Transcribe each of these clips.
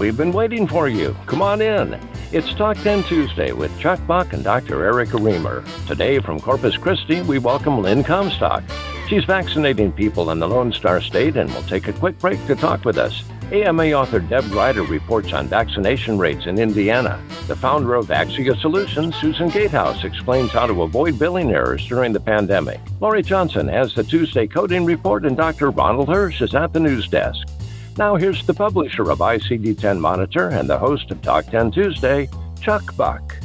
We've been waiting for you. Come on in. It's Talk 10 Tuesday with Chuck Buck and Dr. Erica Remer. Today from Corpus Christi, we welcome Lynn Comstock. She's vaccinating people in the Lone Star State and will take a quick break to talk with us. AMA author Deb Grider reports on vaccination rates in Indiana. The founder of Axia Solutions, Susan Gatehouse, explains how to avoid billing errors during the pandemic. Lori Johnson has the Tuesday coding report, and Dr. Ronald Hirsch is at the news desk. Now, here's the publisher of ICD 10 Monitor and the host of Talk 10 Tuesday, Chuck Buck.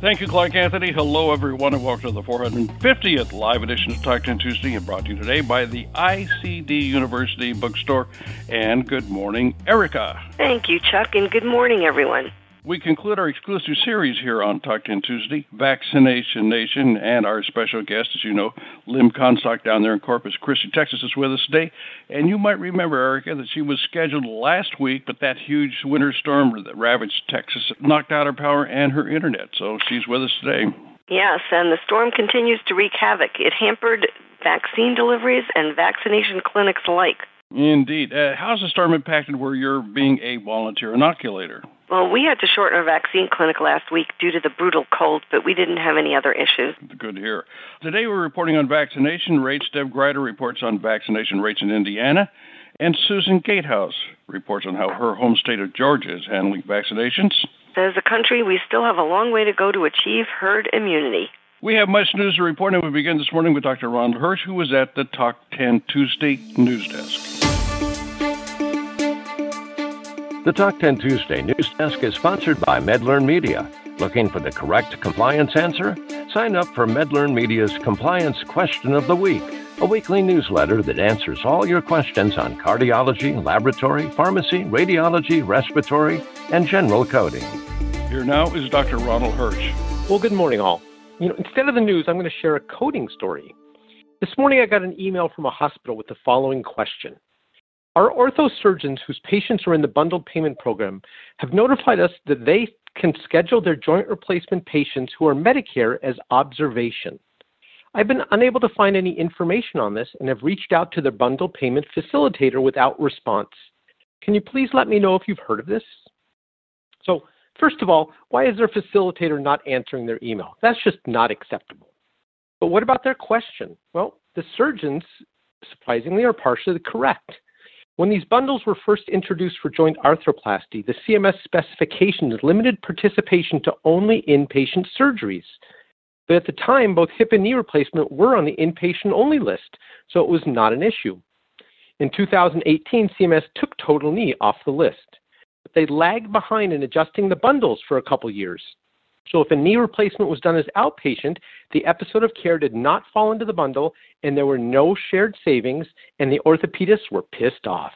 Thank you, Clark Anthony. Hello, everyone, and welcome to the 450th live edition of Talk 10 Tuesday, and brought to you today by the ICD University Bookstore. And good morning, Erica. Thank you, Chuck, and good morning, everyone. We conclude our exclusive series here on Talk 10 Tuesday, Vaccination Nation, and our special guest, as you know, Lynn Comstock down there in Corpus Christi, Texas, is with us today. And you might remember, Erica, that she was scheduled last week, but that huge winter storm that ravaged Texas knocked out her power and her internet. So she's with us today. Yes, and the storm continues to wreak havoc. It hampered vaccine deliveries and vaccination clinics alike. Indeed. Uh, how's the storm impacted where you're being a volunteer inoculator? Well, we had to shorten our vaccine clinic last week due to the brutal cold, but we didn't have any other issues. Good to hear. Today we're reporting on vaccination rates. Deb Grider reports on vaccination rates in Indiana, and Susan Gatehouse reports on how her home state of Georgia is handling vaccinations. As a country, we still have a long way to go to achieve herd immunity. We have much news to report, and we begin this morning with Dr. Ronald Hirsch, who was at the Talk 10 Tuesday news desk. The Talk 10 Tuesday news desk is sponsored by MedLearn Media. Looking for the correct compliance answer? Sign up for MedLearn Media's Compliance Question of the Week, a weekly newsletter that answers all your questions on cardiology, laboratory, pharmacy, radiology, respiratory, and general coding. Here now is Dr. Ronald Hirsch. Well, good morning, all. You know, instead of the news, I'm going to share a coding story. This morning, I got an email from a hospital with the following question our orthosurgeons whose patients are in the bundled payment program have notified us that they can schedule their joint replacement patients who are Medicare as observation. I've been unable to find any information on this and have reached out to their bundled payment facilitator without response. Can you please let me know if you've heard of this? So, first of all, why is their facilitator not answering their email? That's just not acceptable. But what about their question? Well, the surgeons, surprisingly, are partially correct. When these bundles were first introduced for joint arthroplasty, the CMS specifications limited participation to only inpatient surgeries. But at the time, both hip and knee replacement were on the inpatient only list, so it was not an issue. In 2018, CMS took total knee off the list, but they lagged behind in adjusting the bundles for a couple years. So if a knee replacement was done as outpatient, the episode of care did not fall into the bundle, and there were no shared savings, and the orthopedists were pissed off.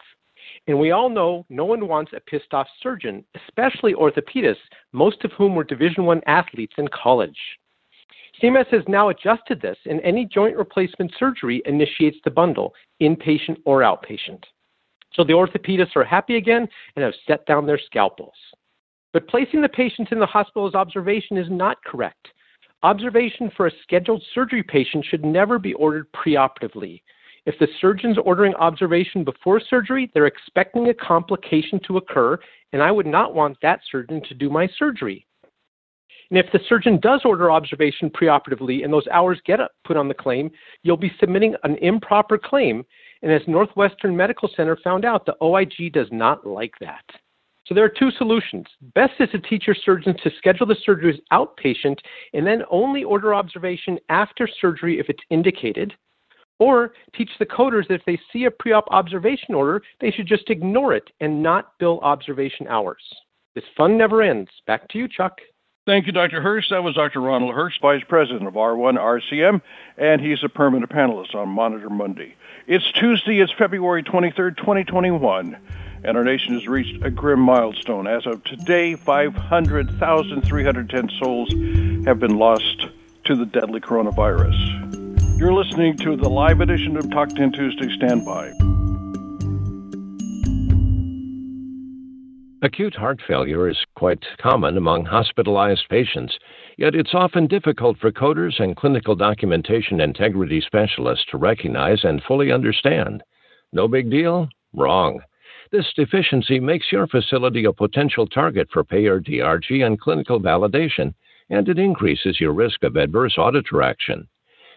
And we all know no one wants a pissed off surgeon, especially orthopedists, most of whom were Division One athletes in college. CMS has now adjusted this, and any joint replacement surgery initiates the bundle, inpatient or outpatient. So the orthopedists are happy again and have set down their scalpels. But placing the patients in the hospital as observation is not correct. Observation for a scheduled surgery patient should never be ordered preoperatively. If the surgeon's ordering observation before surgery, they're expecting a complication to occur, and I would not want that surgeon to do my surgery. And if the surgeon does order observation preoperatively and those hours get put on the claim, you'll be submitting an improper claim. And as Northwestern Medical Center found out, the OIG does not like that. So there are two solutions. Best is to teach your surgeons to schedule the surgery as outpatient and then only order observation after surgery if it's indicated. Or teach the coders that if they see a pre op observation order, they should just ignore it and not bill observation hours. This fun never ends. Back to you, Chuck. Thank you, Dr. Hirsch. That was Dr. Ronald Hirsch, Vice President of R1 RCM, and he's a permanent panelist on Monitor Monday. It's Tuesday, it's February 23rd, 2021 and our nation has reached a grim milestone. As of today, 500,310 souls have been lost to the deadly coronavirus. You're listening to the live edition of Talk 10 Tuesday Standby. Acute heart failure is quite common among hospitalized patients, yet it's often difficult for coders and clinical documentation integrity specialists to recognize and fully understand. No big deal? Wrong. This deficiency makes your facility a potential target for payer DRG and clinical validation, and it increases your risk of adverse auditor action.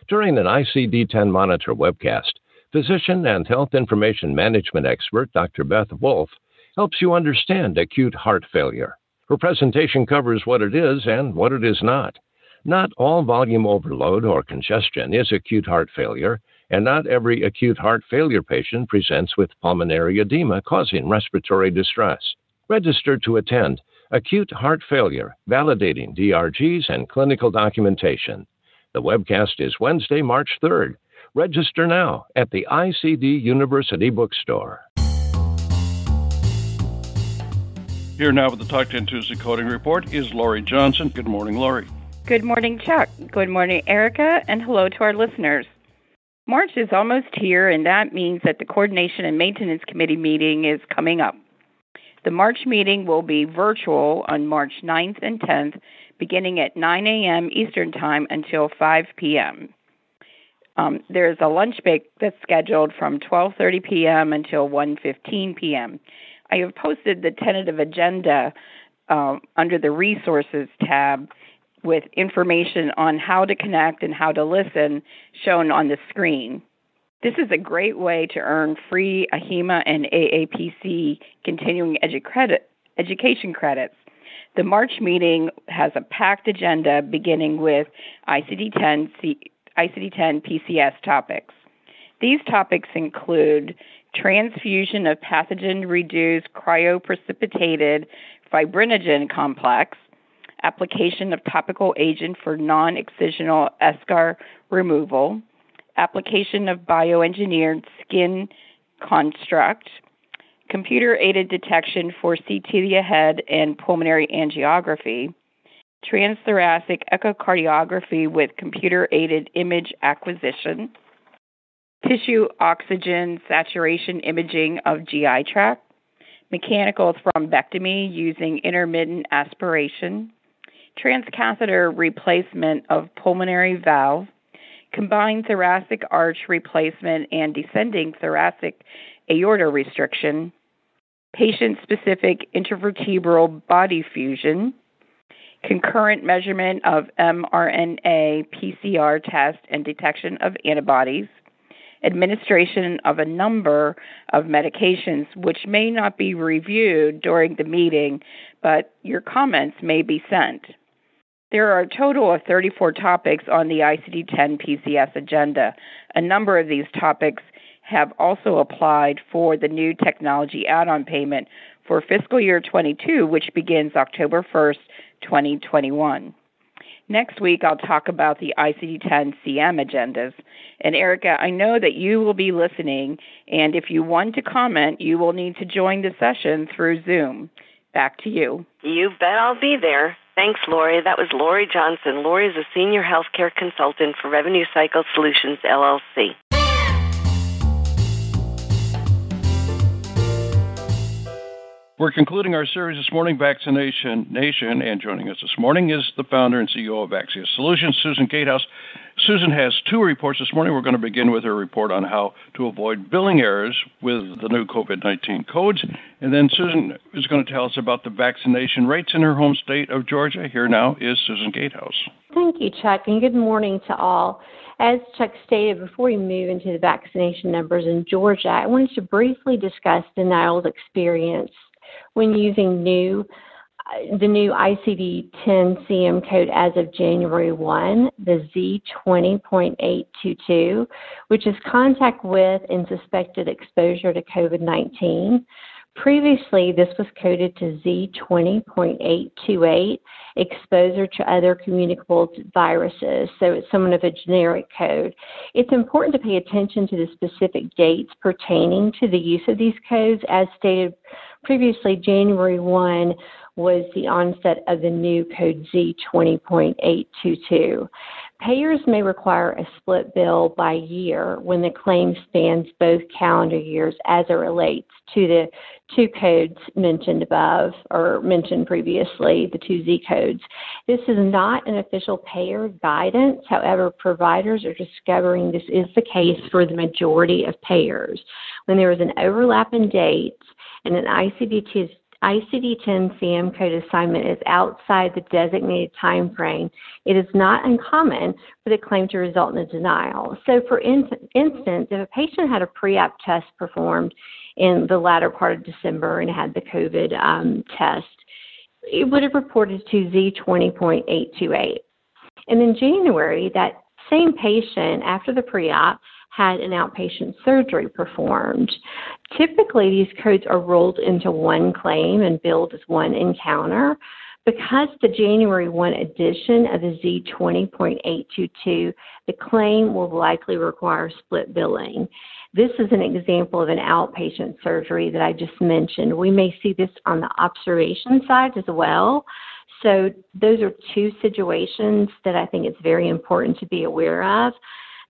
During an ICD 10 Monitor webcast, physician and health information management expert Dr. Beth Wolf helps you understand acute heart failure. Her presentation covers what it is and what it is not. Not all volume overload or congestion is acute heart failure, and not every acute heart failure patient presents with pulmonary edema causing respiratory distress. Register to attend Acute Heart Failure, Validating DRGs and Clinical Documentation. The webcast is Wednesday, March 3rd. Register now at the ICD University Bookstore. Here now with the Talk 10 Tuesday Coding Report is Lori Johnson. Good morning, Lori. Good morning, Chuck. Good morning, Erica, and hello to our listeners. March is almost here, and that means that the Coordination and Maintenance Committee meeting is coming up. The March meeting will be virtual on March 9th and 10th, beginning at 9 a.m. Eastern Time until 5 p.m. Um, there's a lunch break that's scheduled from 12:30 p.m. until 1:15 p.m. I have posted the tentative agenda uh, under the Resources tab with information on how to connect and how to listen shown on the screen. This is a great way to earn free AHIMA and AAPC continuing edu- credit, education credits. The March meeting has a packed agenda beginning with ICD 10, ICD 10 PCS topics. These topics include transfusion of pathogen reduced cryoprecipitated fibrinogen complex, application of topical agent for non excisional eschar removal, application of bioengineered skin construct, computer aided detection for CT the head and pulmonary angiography, transthoracic echocardiography with computer aided image acquisition, tissue oxygen saturation imaging of GI tract, mechanical thrombectomy using intermittent aspiration, transcatheter replacement of pulmonary valve, combined thoracic arch replacement and descending thoracic aorta restriction, patient specific intervertebral body fusion, concurrent measurement of mRNA PCR test and detection of antibodies, administration of a number of medications which may not be reviewed during the meeting, but your comments may be sent. There are a total of 34 topics on the ICD 10 PCS agenda. A number of these topics have also applied for the new technology add on payment for fiscal year 22, which begins October 1st, 2021. Next week, I'll talk about the ICD 10 CM agendas. And Erica, I know that you will be listening, and if you want to comment, you will need to join the session through Zoom. Back to you. You bet I'll be there. Thanks, Lori. That was Lori Johnson. Lori is a senior healthcare consultant for Revenue Cycle Solutions, LLC. We're concluding our series this morning, Vaccination Nation, and joining us this morning is the founder and CEO of Axia Solutions, Susan Gatehouse. Susan has two reports this morning. We're going to begin with her report on how to avoid billing errors with the new COVID 19 codes. And then Susan is going to tell us about the vaccination rates in her home state of Georgia. Here now is Susan Gatehouse. Thank you, Chuck, and good morning to all. As Chuck stated, before we move into the vaccination numbers in Georgia, I wanted to briefly discuss denials experience when using new uh, the new ICD 10 CM code as of January 1, the Z20.822, which is contact with and suspected exposure to COVID 19. Previously, this was coded to Z20.828, exposure to other communicable viruses, so it's somewhat of a generic code. It's important to pay attention to the specific dates pertaining to the use of these codes. As stated previously, January 1 was the onset of the new code Z20.822. Payers may require a split bill by year when the claim spans both calendar years as it relates to the two codes mentioned above or mentioned previously, the two Z codes. This is not an official payer guidance. However, providers are discovering this is the case for the majority of payers. When there is an overlap in dates, and an ICD ICD-10 CM code assignment is outside the designated time frame, it is not uncommon for the claim to result in a denial. So, for in- instance, if a patient had a pre-op test performed in the latter part of December and had the COVID um, test, it would have reported to Z20.828. And in January, that same patient, after the pre-op, had an outpatient surgery performed. Typically, these codes are rolled into one claim and billed as one encounter. Because the January 1 edition of the Z20.822, the claim will likely require split billing. This is an example of an outpatient surgery that I just mentioned. We may see this on the observation side as well. So, those are two situations that I think it's very important to be aware of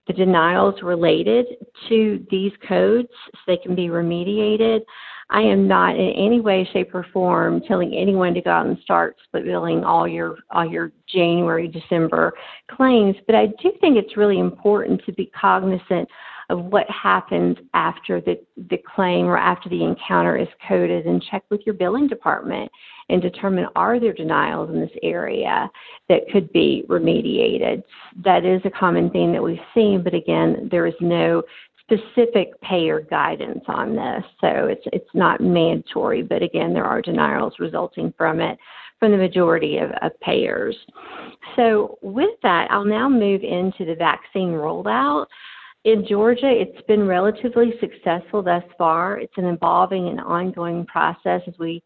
the denials related to these codes so they can be remediated. I am not in any way, shape, or form telling anyone to go out and start split billing all your all your January, December claims, but I do think it's really important to be cognizant of what happens after the, the claim or after the encounter is coded and check with your billing department and determine are there denials in this area that could be remediated. That is a common theme that we've seen, but again, there is no specific payer guidance on this, so it's it's not mandatory. But again, there are denials resulting from it from the majority of, of payers. So with that, I'll now move into the vaccine rollout. In Georgia, it's been relatively successful thus far. It's an evolving and ongoing process as we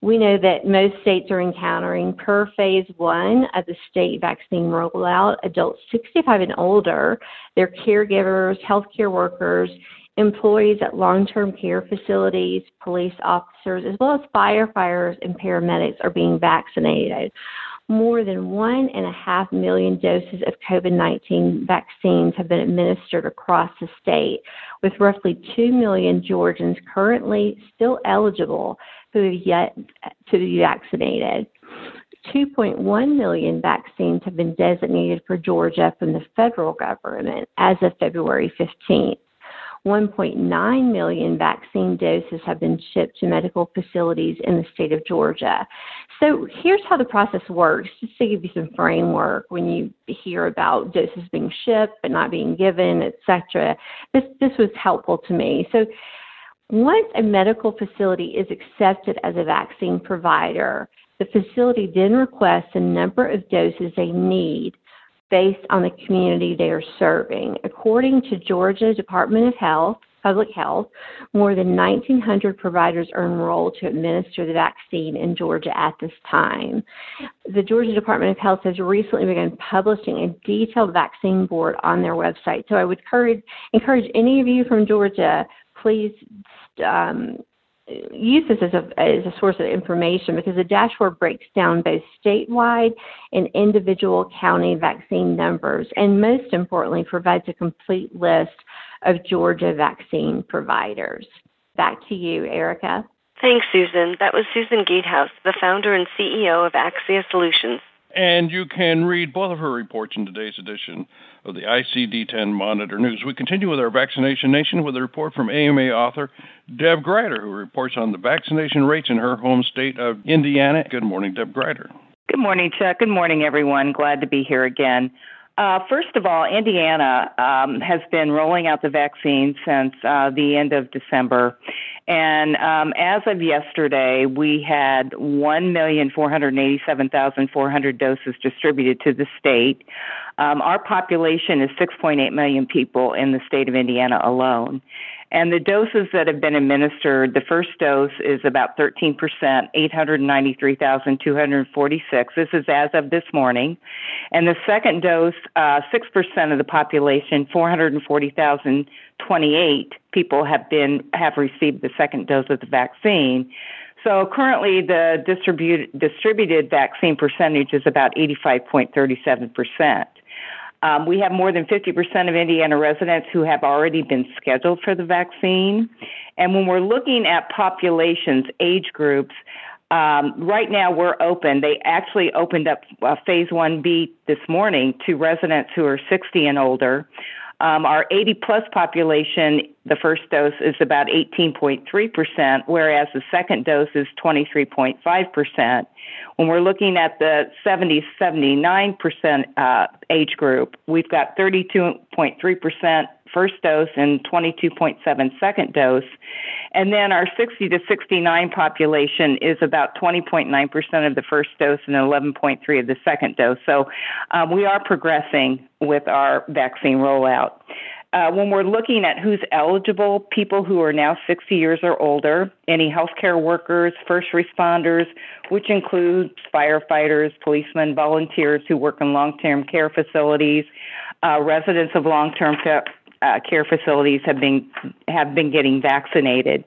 we know that most states are encountering per phase one of the state vaccine rollout, adults 65 and older, their caregivers, healthcare workers, employees at long term care facilities, police officers, as well as firefighters and paramedics are being vaccinated more than one and a half million doses of COVID 19 vaccines have been administered across the state, with roughly 2 million Georgians currently still eligible who have yet to be vaccinated. 2.1 million vaccines have been designated for Georgia from the federal government as of February 15th. 1.9 million vaccine doses have been shipped to medical facilities in the state of Georgia. So here's how the process works, just to give you some framework when you hear about doses being shipped but not being given, etc. This this was helpful to me. So once a medical facility is accepted as a vaccine provider, the facility then requests a number of doses they need based on the community they are serving. According to Georgia Department of Health, Public Health, more than 1,900 providers are enrolled to administer the vaccine in Georgia at this time. The Georgia Department of Health has recently begun publishing a detailed vaccine board on their website. So I would encourage, encourage any of you from Georgia, please um, use this as a, as a source of information because the dashboard breaks down both statewide and individual county vaccine numbers, and most importantly, provides a complete list of Georgia vaccine providers. Back to you, Erica. Thanks, Susan. That was Susan Gatehouse, the founder and CEO of Axia Solutions. And you can read both of her reports in today's edition of the ICD 10 Monitor News. We continue with our Vaccination Nation with a report from AMA author Deb Grider, who reports on the vaccination rates in her home state of Indiana. Good morning, Deb Grider. Good morning, Chuck. Good morning, everyone. Glad to be here again. Uh, first of all, Indiana um, has been rolling out the vaccine since uh, the end of December. And um, as of yesterday, we had 1,487,400 doses distributed to the state. Um, our population is 6.8 million people in the state of Indiana alone. And the doses that have been administered, the first dose is about 13%, 893,246. This is as of this morning. And the second dose, uh, 6% of the population, 440,028 people have been have received the second dose of the vaccine. So currently, the distribute, distributed vaccine percentage is about 85.37 percent. Um, we have more than 50% of Indiana residents who have already been scheduled for the vaccine. And when we're looking at populations, age groups, um, right now we're open. They actually opened up uh, phase 1B this morning to residents who are 60 and older. Um, our 80 plus population, the first dose is about 18.3%, whereas the second dose is 23.5%. When we're looking at the 70 79% uh, age group, we've got 32.3% first dose and 22.7 second dose. And then our 60 to 69 population is about 20.9% of the first dose and 11.3 of the second dose. So um, we are progressing with our vaccine rollout. Uh, when we're looking at who's eligible, people who are now 60 years or older, any healthcare workers, first responders, which includes firefighters, policemen, volunteers who work in long term care facilities, uh, residents of long term uh, care facilities have been have been getting vaccinated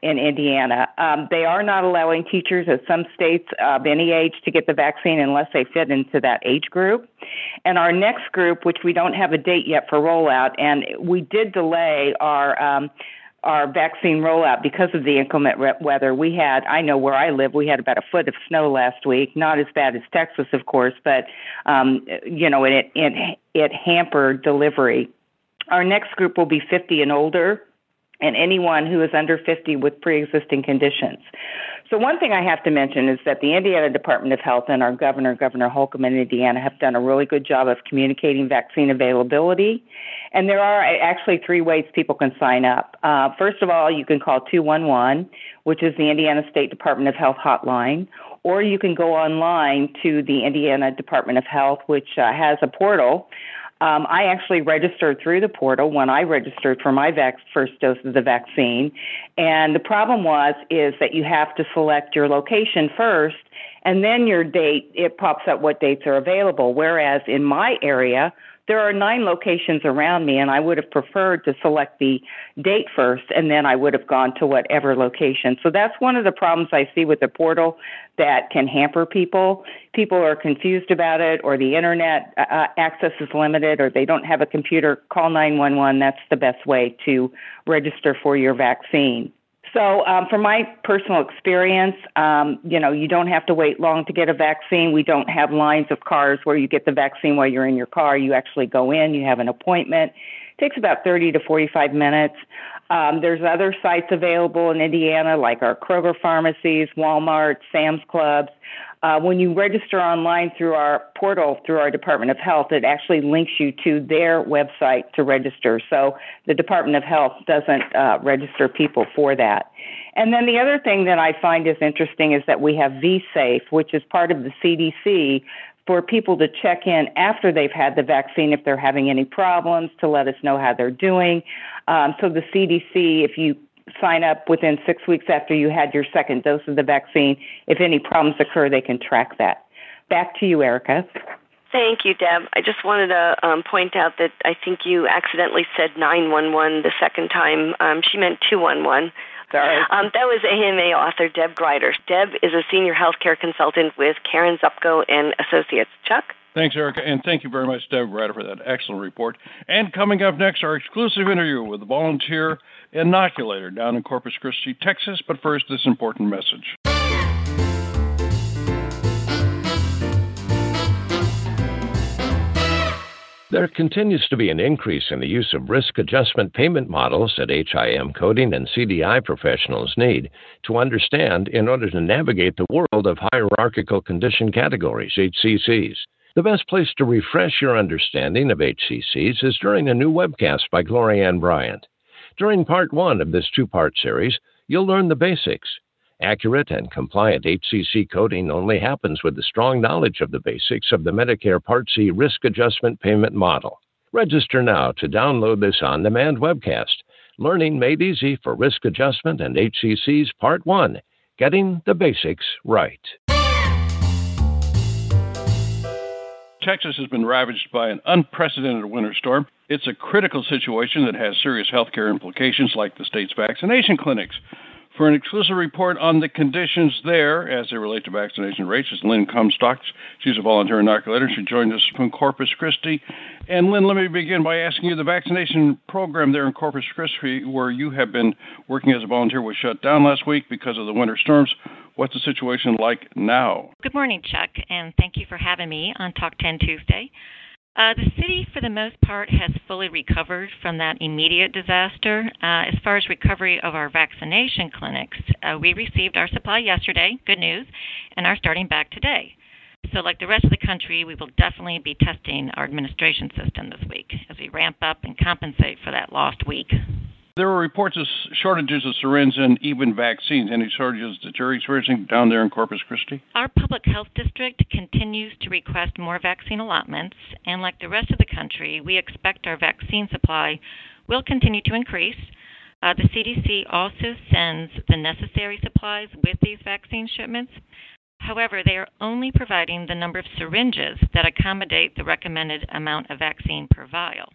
in Indiana. Um, they are not allowing teachers at some states of any age to get the vaccine unless they fit into that age group. And our next group, which we don't have a date yet for rollout, and we did delay our um, our vaccine rollout because of the inclement weather. We had, I know where I live, we had about a foot of snow last week. Not as bad as Texas, of course, but um, you know, it it it hampered delivery our next group will be 50 and older, and anyone who is under 50 with pre existing conditions. So, one thing I have to mention is that the Indiana Department of Health and our governor, Governor Holcomb in Indiana, have done a really good job of communicating vaccine availability. And there are actually three ways people can sign up. Uh, first of all, you can call 211, which is the Indiana State Department of Health hotline, or you can go online to the Indiana Department of Health, which uh, has a portal um, I actually registered through the portal when I registered for my vac- first dose of the vaccine, and the problem was is that you have to select your location first, and then your date. It pops up what dates are available. Whereas in my area, there are nine locations around me, and I would have preferred to select the date first, and then I would have gone to whatever location. So that's one of the problems I see with the portal that can hamper people. People are confused about it, or the internet uh, uh access is limited, or they don't have a computer. Call 911. That's the best way to register for your vaccine. So, um, from my personal experience, um, you know, you don't have to wait long to get a vaccine. We don't have lines of cars where you get the vaccine while you're in your car. You actually go in, you have an appointment. It takes about 30 to 45 minutes. Um, there's other sites available in Indiana, like our Kroger pharmacies, Walmart, Sam's Clubs. Uh, when you register online through our portal, through our Department of Health, it actually links you to their website to register. So the Department of Health doesn't uh, register people for that. And then the other thing that I find is interesting is that we have VSafe, which is part of the CDC for people to check in after they've had the vaccine if they're having any problems to let us know how they're doing. Um, so the CDC, if you sign up within six weeks after you had your second dose of the vaccine. If any problems occur, they can track that. Back to you, Erica. Thank you, Deb. I just wanted to um, point out that I think you accidentally said 911 the second time. Um, she meant 211. Sorry. Um, that was AMA author Deb Grider. Deb is a senior healthcare consultant with Karen Zupko and Associates. Chuck? Thanks, Erica, and thank you very much, Deb Grider, for that excellent report. And coming up next, our exclusive interview with a volunteer inoculator down in Corpus Christi, Texas. But first, this important message. There continues to be an increase in the use of risk adjustment payment models that HIM coding and CDI professionals need to understand in order to navigate the world of hierarchical condition categories, HCCs. The best place to refresh your understanding of HCCs is during a new webcast by Gloryanne Bryant. During part one of this two part series, you'll learn the basics. Accurate and compliant HCC coding only happens with the strong knowledge of the basics of the Medicare Part C risk adjustment payment model. Register now to download this on demand webcast. Learning Made Easy for Risk Adjustment and HCCs Part 1 Getting the Basics Right. Texas has been ravaged by an unprecedented winter storm. It's a critical situation that has serious health care implications, like the state's vaccination clinics. For an exclusive report on the conditions there as they relate to vaccination rates is Lynn Comstock. She's a volunteer inoculator. She joined us from Corpus Christi. And Lynn, let me begin by asking you the vaccination program there in Corpus Christi, where you have been working as a volunteer, was shut down last week because of the winter storms. What's the situation like now? Good morning, Chuck, and thank you for having me on Talk 10 Tuesday. Uh, the city, for the most part, has fully recovered from that immediate disaster. Uh, as far as recovery of our vaccination clinics, uh, we received our supply yesterday, good news, and are starting back today. So, like the rest of the country, we will definitely be testing our administration system this week as we ramp up and compensate for that lost week. There were reports of shortages of syringes and even vaccines. Any shortages that you're experiencing down there in Corpus Christi? Our public health district continues to request more vaccine allotments, and like the rest of the country, we expect our vaccine supply will continue to increase. Uh, the CDC also sends the necessary supplies with these vaccine shipments. However, they are only providing the number of syringes that accommodate the recommended amount of vaccine per vial.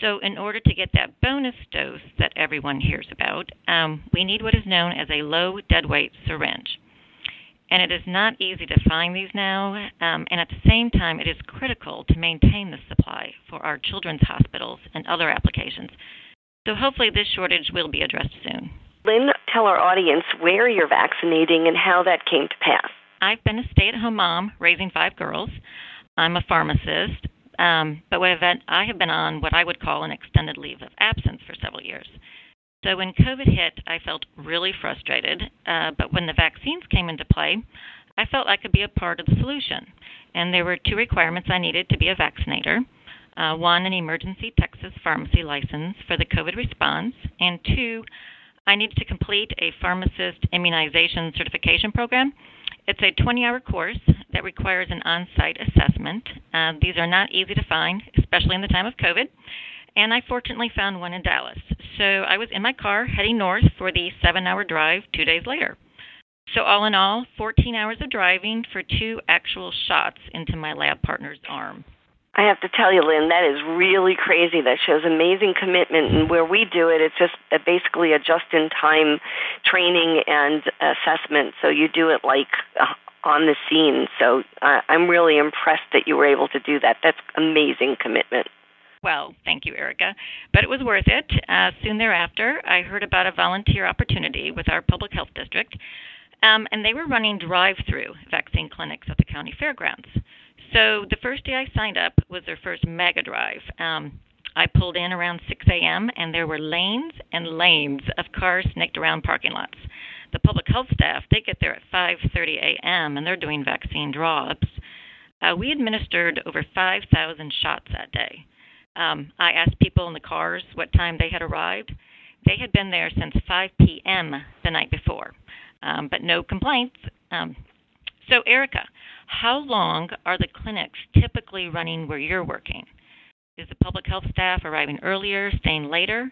So, in order to get that bonus dose that everyone hears about, um, we need what is known as a low deadweight syringe. And it is not easy to find these now, um, and at the same time, it is critical to maintain the supply for our children's hospitals and other applications. So, hopefully, this shortage will be addressed soon. Lynn, tell our audience where you're vaccinating and how that came to pass. I've been a stay at home mom raising five girls. I'm a pharmacist. Um, but I have been on what I would call an extended leave of absence for several years. So when COVID hit, I felt really frustrated. Uh, but when the vaccines came into play, I felt I could be a part of the solution. And there were two requirements I needed to be a vaccinator. Uh, one, an emergency Texas pharmacy license for the COVID response, and two, I needed to complete a pharmacist immunization certification program it's a 20 hour course that requires an on site assessment. Uh, these are not easy to find, especially in the time of COVID. And I fortunately found one in Dallas. So I was in my car heading north for the seven hour drive two days later. So, all in all, 14 hours of driving for two actual shots into my lab partner's arm. I have to tell you, Lynn, that is really crazy. That shows amazing commitment. And where we do it, it's just basically a just in time training and assessment. So you do it like uh, on the scene. So I'm really impressed that you were able to do that. That's amazing commitment. Well, thank you, Erica. But it was worth it. Uh, soon thereafter, I heard about a volunteer opportunity with our public health district, um, and they were running drive through vaccine clinics at the county fairgrounds. So the first day I signed up was their first mega drive. Um, I pulled in around 6 a.m. and there were lanes and lanes of cars snaked around parking lots. The public health staff they get there at 5:30 a.m. and they're doing vaccine draw-ups. Uh, we administered over 5,000 shots that day. Um, I asked people in the cars what time they had arrived. They had been there since 5 p.m. the night before, um, but no complaints. Um, so, Erica, how long are the clinics typically running where you're working? Is the public health staff arriving earlier, staying later?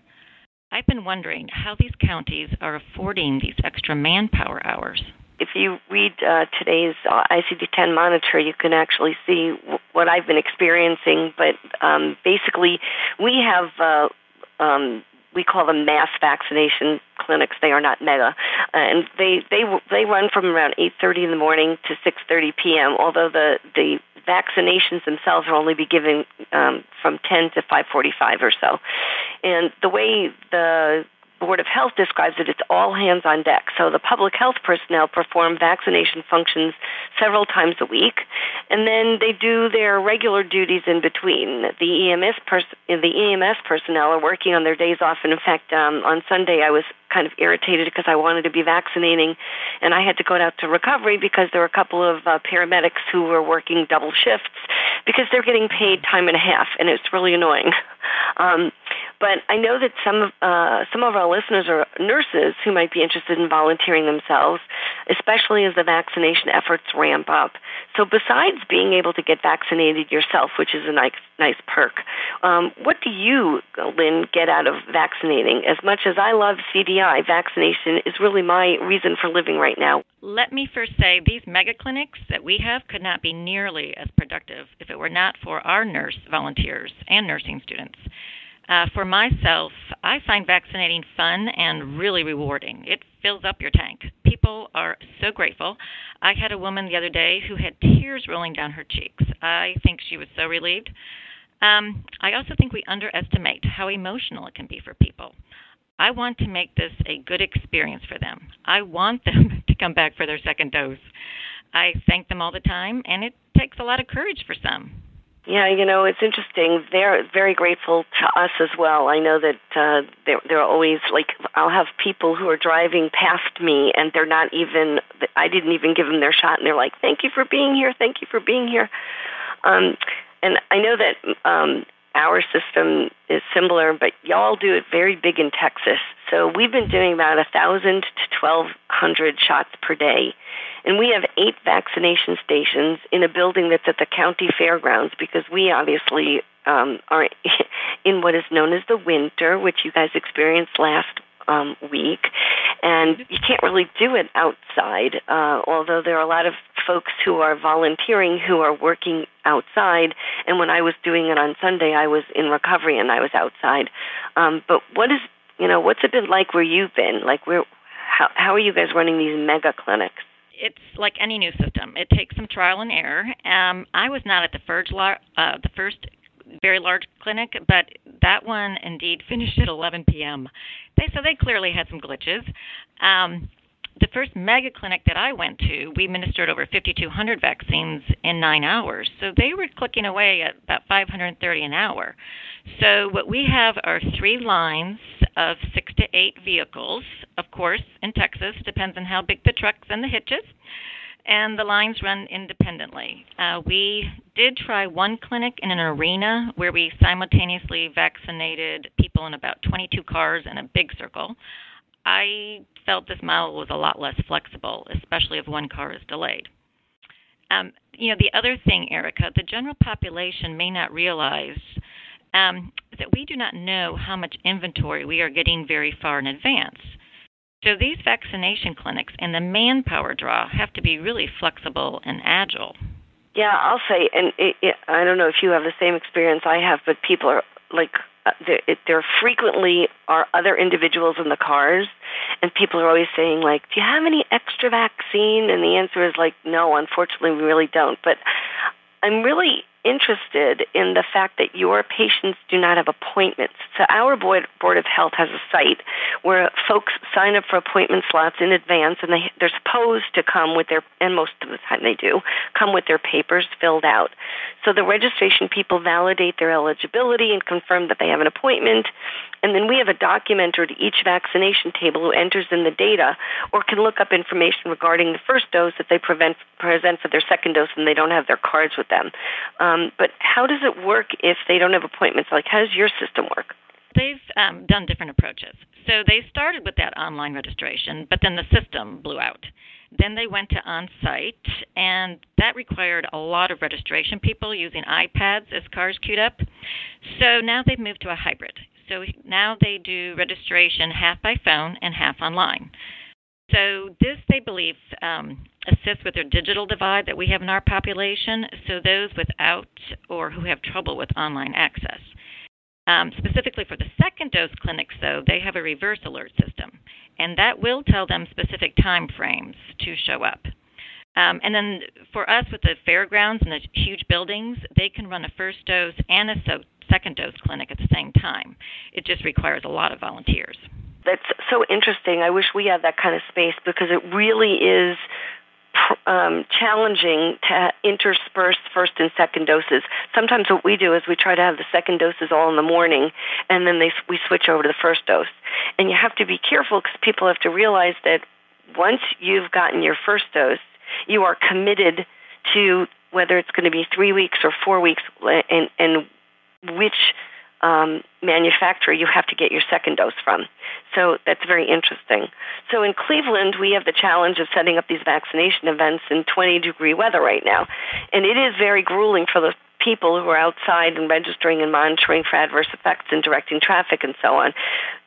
I've been wondering how these counties are affording these extra manpower hours. If you read uh, today's uh, ICD 10 monitor, you can actually see w- what I've been experiencing. But um, basically, we have uh, um, we call them mass vaccination clinics. They are not mega, uh, and they they they run from around 8:30 in the morning to 6:30 p.m. Although the the vaccinations themselves will only be given um, from 10 to 5:45 or so, and the way the Board of Health describes it, it's all hands on deck. So the public health personnel perform vaccination functions several times a week, and then they do their regular duties in between. The EMS pers- the EMS personnel are working on their days off, and in fact, um, on Sunday I was kind of irritated because I wanted to be vaccinating, and I had to go out to recovery because there were a couple of uh, paramedics who were working double shifts because they're getting paid time and a half, and it's really annoying. Um, but I know that some uh, some of our listeners are nurses who might be interested in volunteering themselves, especially as the vaccination efforts ramp up. So, besides being able to get vaccinated yourself, which is a nice nice perk, um, what do you, Lynn, get out of vaccinating? As much as I love CDI, vaccination is really my reason for living right now. Let me first say these mega clinics that we have could not be nearly as productive if it were not for our nurse volunteers and nursing students. Uh, for myself, I find vaccinating fun and really rewarding. It fills up your tank. People are so grateful. I had a woman the other day who had tears rolling down her cheeks. I think she was so relieved. Um, I also think we underestimate how emotional it can be for people. I want to make this a good experience for them. I want them to come back for their second dose. I thank them all the time, and it takes a lot of courage for some. Yeah, you know, it's interesting. They're very grateful to us as well. I know that uh, they're, they're always like, I'll have people who are driving past me and they're not even, I didn't even give them their shot, and they're like, thank you for being here, thank you for being here. Um, and I know that um, our system is similar, but y'all do it very big in Texas. So we've been doing about a thousand to twelve hundred shots per day, and we have eight vaccination stations in a building that's at the county fairgrounds because we obviously um, are in what is known as the winter, which you guys experienced last um, week, and you can't really do it outside. Uh, although there are a lot of folks who are volunteering who are working outside, and when I was doing it on Sunday, I was in recovery and I was outside. Um, but what is you know what's it been like where you've been? Like where how how are you guys running these mega clinics? it's like any new system. It takes some trial and error. Um, I was not at the first, uh, the first very large clinic, but that one indeed finished at 11 p.m. They so they clearly had some glitches. Um, the first mega clinic that I went to, we administered over 5,200 vaccines in nine hours. So they were clicking away at about 530 an hour. So what we have are three lines of six to eight vehicles. Of course, in Texas, depends on how big the trucks and the hitches and the lines run independently. Uh, we did try one clinic in an arena where we simultaneously vaccinated people in about 22 cars in a big circle. I felt this model was a lot less flexible, especially if one car is delayed. Um, you know, the other thing, Erica, the general population may not realize um, that we do not know how much inventory we are getting very far in advance. So these vaccination clinics and the manpower draw have to be really flexible and agile. Yeah, I'll say, and it, it, I don't know if you have the same experience I have, but people are like uh, there, there frequently are other individuals in the cars, and people are always saying like, "Do you have any extra vaccine?" And the answer is like, "No, unfortunately, we really don't." But I'm really interested in the fact that your patients do not have appointments. So our board, board of health has a site where folks sign up for appointment slots in advance and they, they're supposed to come with their, and most of the time they do, come with their papers filled out. So the registration people validate their eligibility and confirm that they have an appointment. And then we have a documenter to each vaccination table who enters in the data or can look up information regarding the first dose that they prevent, present for their second dose and they don't have their cards with them. Um, but how does it work if they don't have appointments? Like, how does your system work? They've um, done different approaches. So they started with that online registration, but then the system blew out. Then they went to on site, and that required a lot of registration people using iPads as cars queued up. So now they've moved to a hybrid. So now they do registration half by phone and half online. So this, they believe, um, assists with their digital divide that we have in our population. So those without or who have trouble with online access. Um, specifically for the second dose clinics, though, they have a reverse alert system, and that will tell them specific time frames to show up. Um, and then for us with the fairgrounds and the huge buildings, they can run a first dose and a so- second dose clinic at the same time. It just requires a lot of volunteers. That's so interesting. I wish we had that kind of space because it really is um, challenging to intersperse first and second doses. Sometimes what we do is we try to have the second doses all in the morning, and then they we switch over to the first dose. And you have to be careful because people have to realize that once you've gotten your first dose, you are committed to whether it's going to be three weeks or four weeks, and and which um, manufacturer you have to get your second dose from. So that's very interesting. So in Cleveland, we have the challenge of setting up these vaccination events in 20 degree weather right now. And it is very grueling for the people who are outside and registering and monitoring for adverse effects and directing traffic and so on.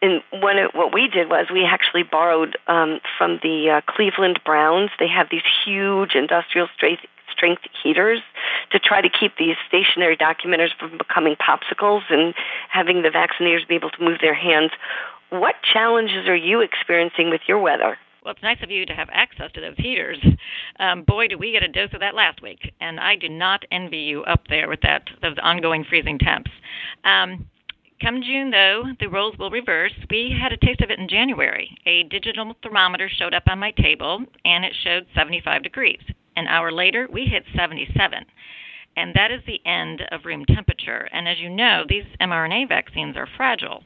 And when it, what we did was we actually borrowed um, from the uh, Cleveland Browns. They have these huge industrial strength strength heaters to try to keep these stationary documenters from becoming popsicles and having the vaccinators be able to move their hands. What challenges are you experiencing with your weather? Well, it's nice of you to have access to those heaters. Um, boy, did we get a dose of that last week, and I do not envy you up there with that those ongoing freezing temps. Um, Come June, though, the roles will reverse. We had a taste of it in January. A digital thermometer showed up on my table, and it showed 75 degrees. An hour later, we hit 77. and that is the end of room temperature. And as you know, these mRNA vaccines are fragile.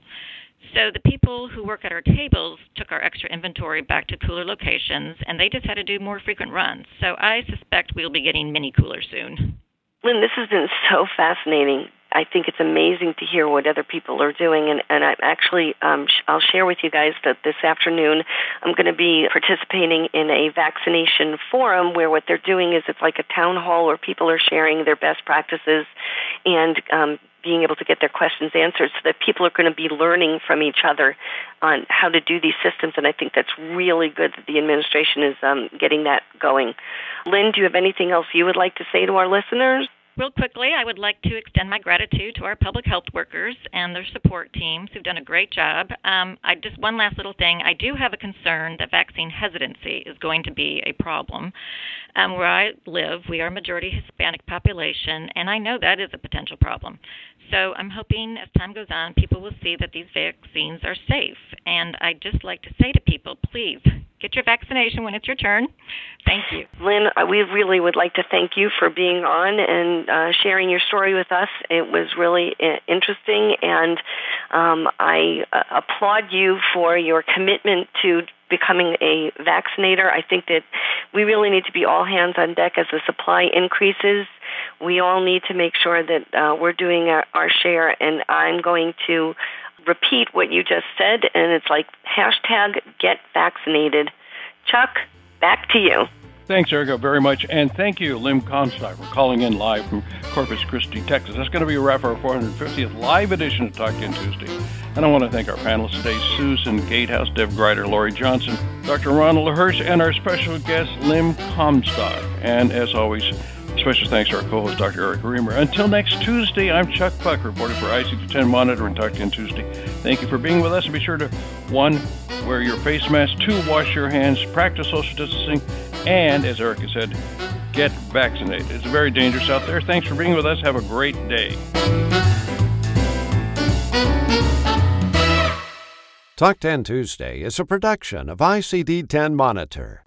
So the people who work at our tables took our extra inventory back to cooler locations, and they just had to do more frequent runs. So I suspect we'll be getting mini coolers soon. Lynn, this has been so fascinating. I think it's amazing to hear what other people are doing, and, and I'm actually um, sh- I'll share with you guys that this afternoon I'm going to be participating in a vaccination forum where what they're doing is it's like a town hall where people are sharing their best practices and um, being able to get their questions answered so that people are going to be learning from each other on how to do these systems. And I think that's really good that the administration is um, getting that going. Lynn, do you have anything else you would like to say to our listeners? Real quickly, I would like to extend my gratitude to our public health workers and their support teams who've done a great job. Um, I just one last little thing. I do have a concern that vaccine hesitancy is going to be a problem. Um, where I live, we are a majority Hispanic population, and I know that is a potential problem. So I'm hoping as time goes on, people will see that these vaccines are safe. And I'd just like to say to people, please get your vaccination when it's your turn. Thank you. Lynn, uh, we really would like to thank you for being on and uh, sharing your story with us. It was really uh, interesting, and um, I uh, applaud you for your commitment to becoming a vaccinator. I think that we really need to be all hands on deck as the supply increases. We all need to make sure that uh, we're doing our, our share, and I'm going to repeat what you just said, and it's like hashtag get vaccinated. Chuck, back to you. Thanks, Erica, very much. And thank you, Lynn Comstock, for calling in live from Corpus Christi, Texas. That's going to be a wrap for our 450th live edition of Talk 10 Tuesday. And I want to thank our panelists today, Susan Gatehouse, Deb Greider, Lori Johnson, Dr. Ronald Hirsch, and our special guest, Lynn Comstock. And as always, Special thanks to our co-host, Dr. Erica Remer. Until next Tuesday, I'm Chuck Buck, reporting for ICD-10 Monitor and Talk 10 Tuesday. Thank you for being with us, and be sure to, one, wear your face mask, two, wash your hands, practice social distancing, and, as Erica said, get vaccinated. It's very dangerous out there. Thanks for being with us. Have a great day. Talk 10 Tuesday is a production of ICD 10 Monitor.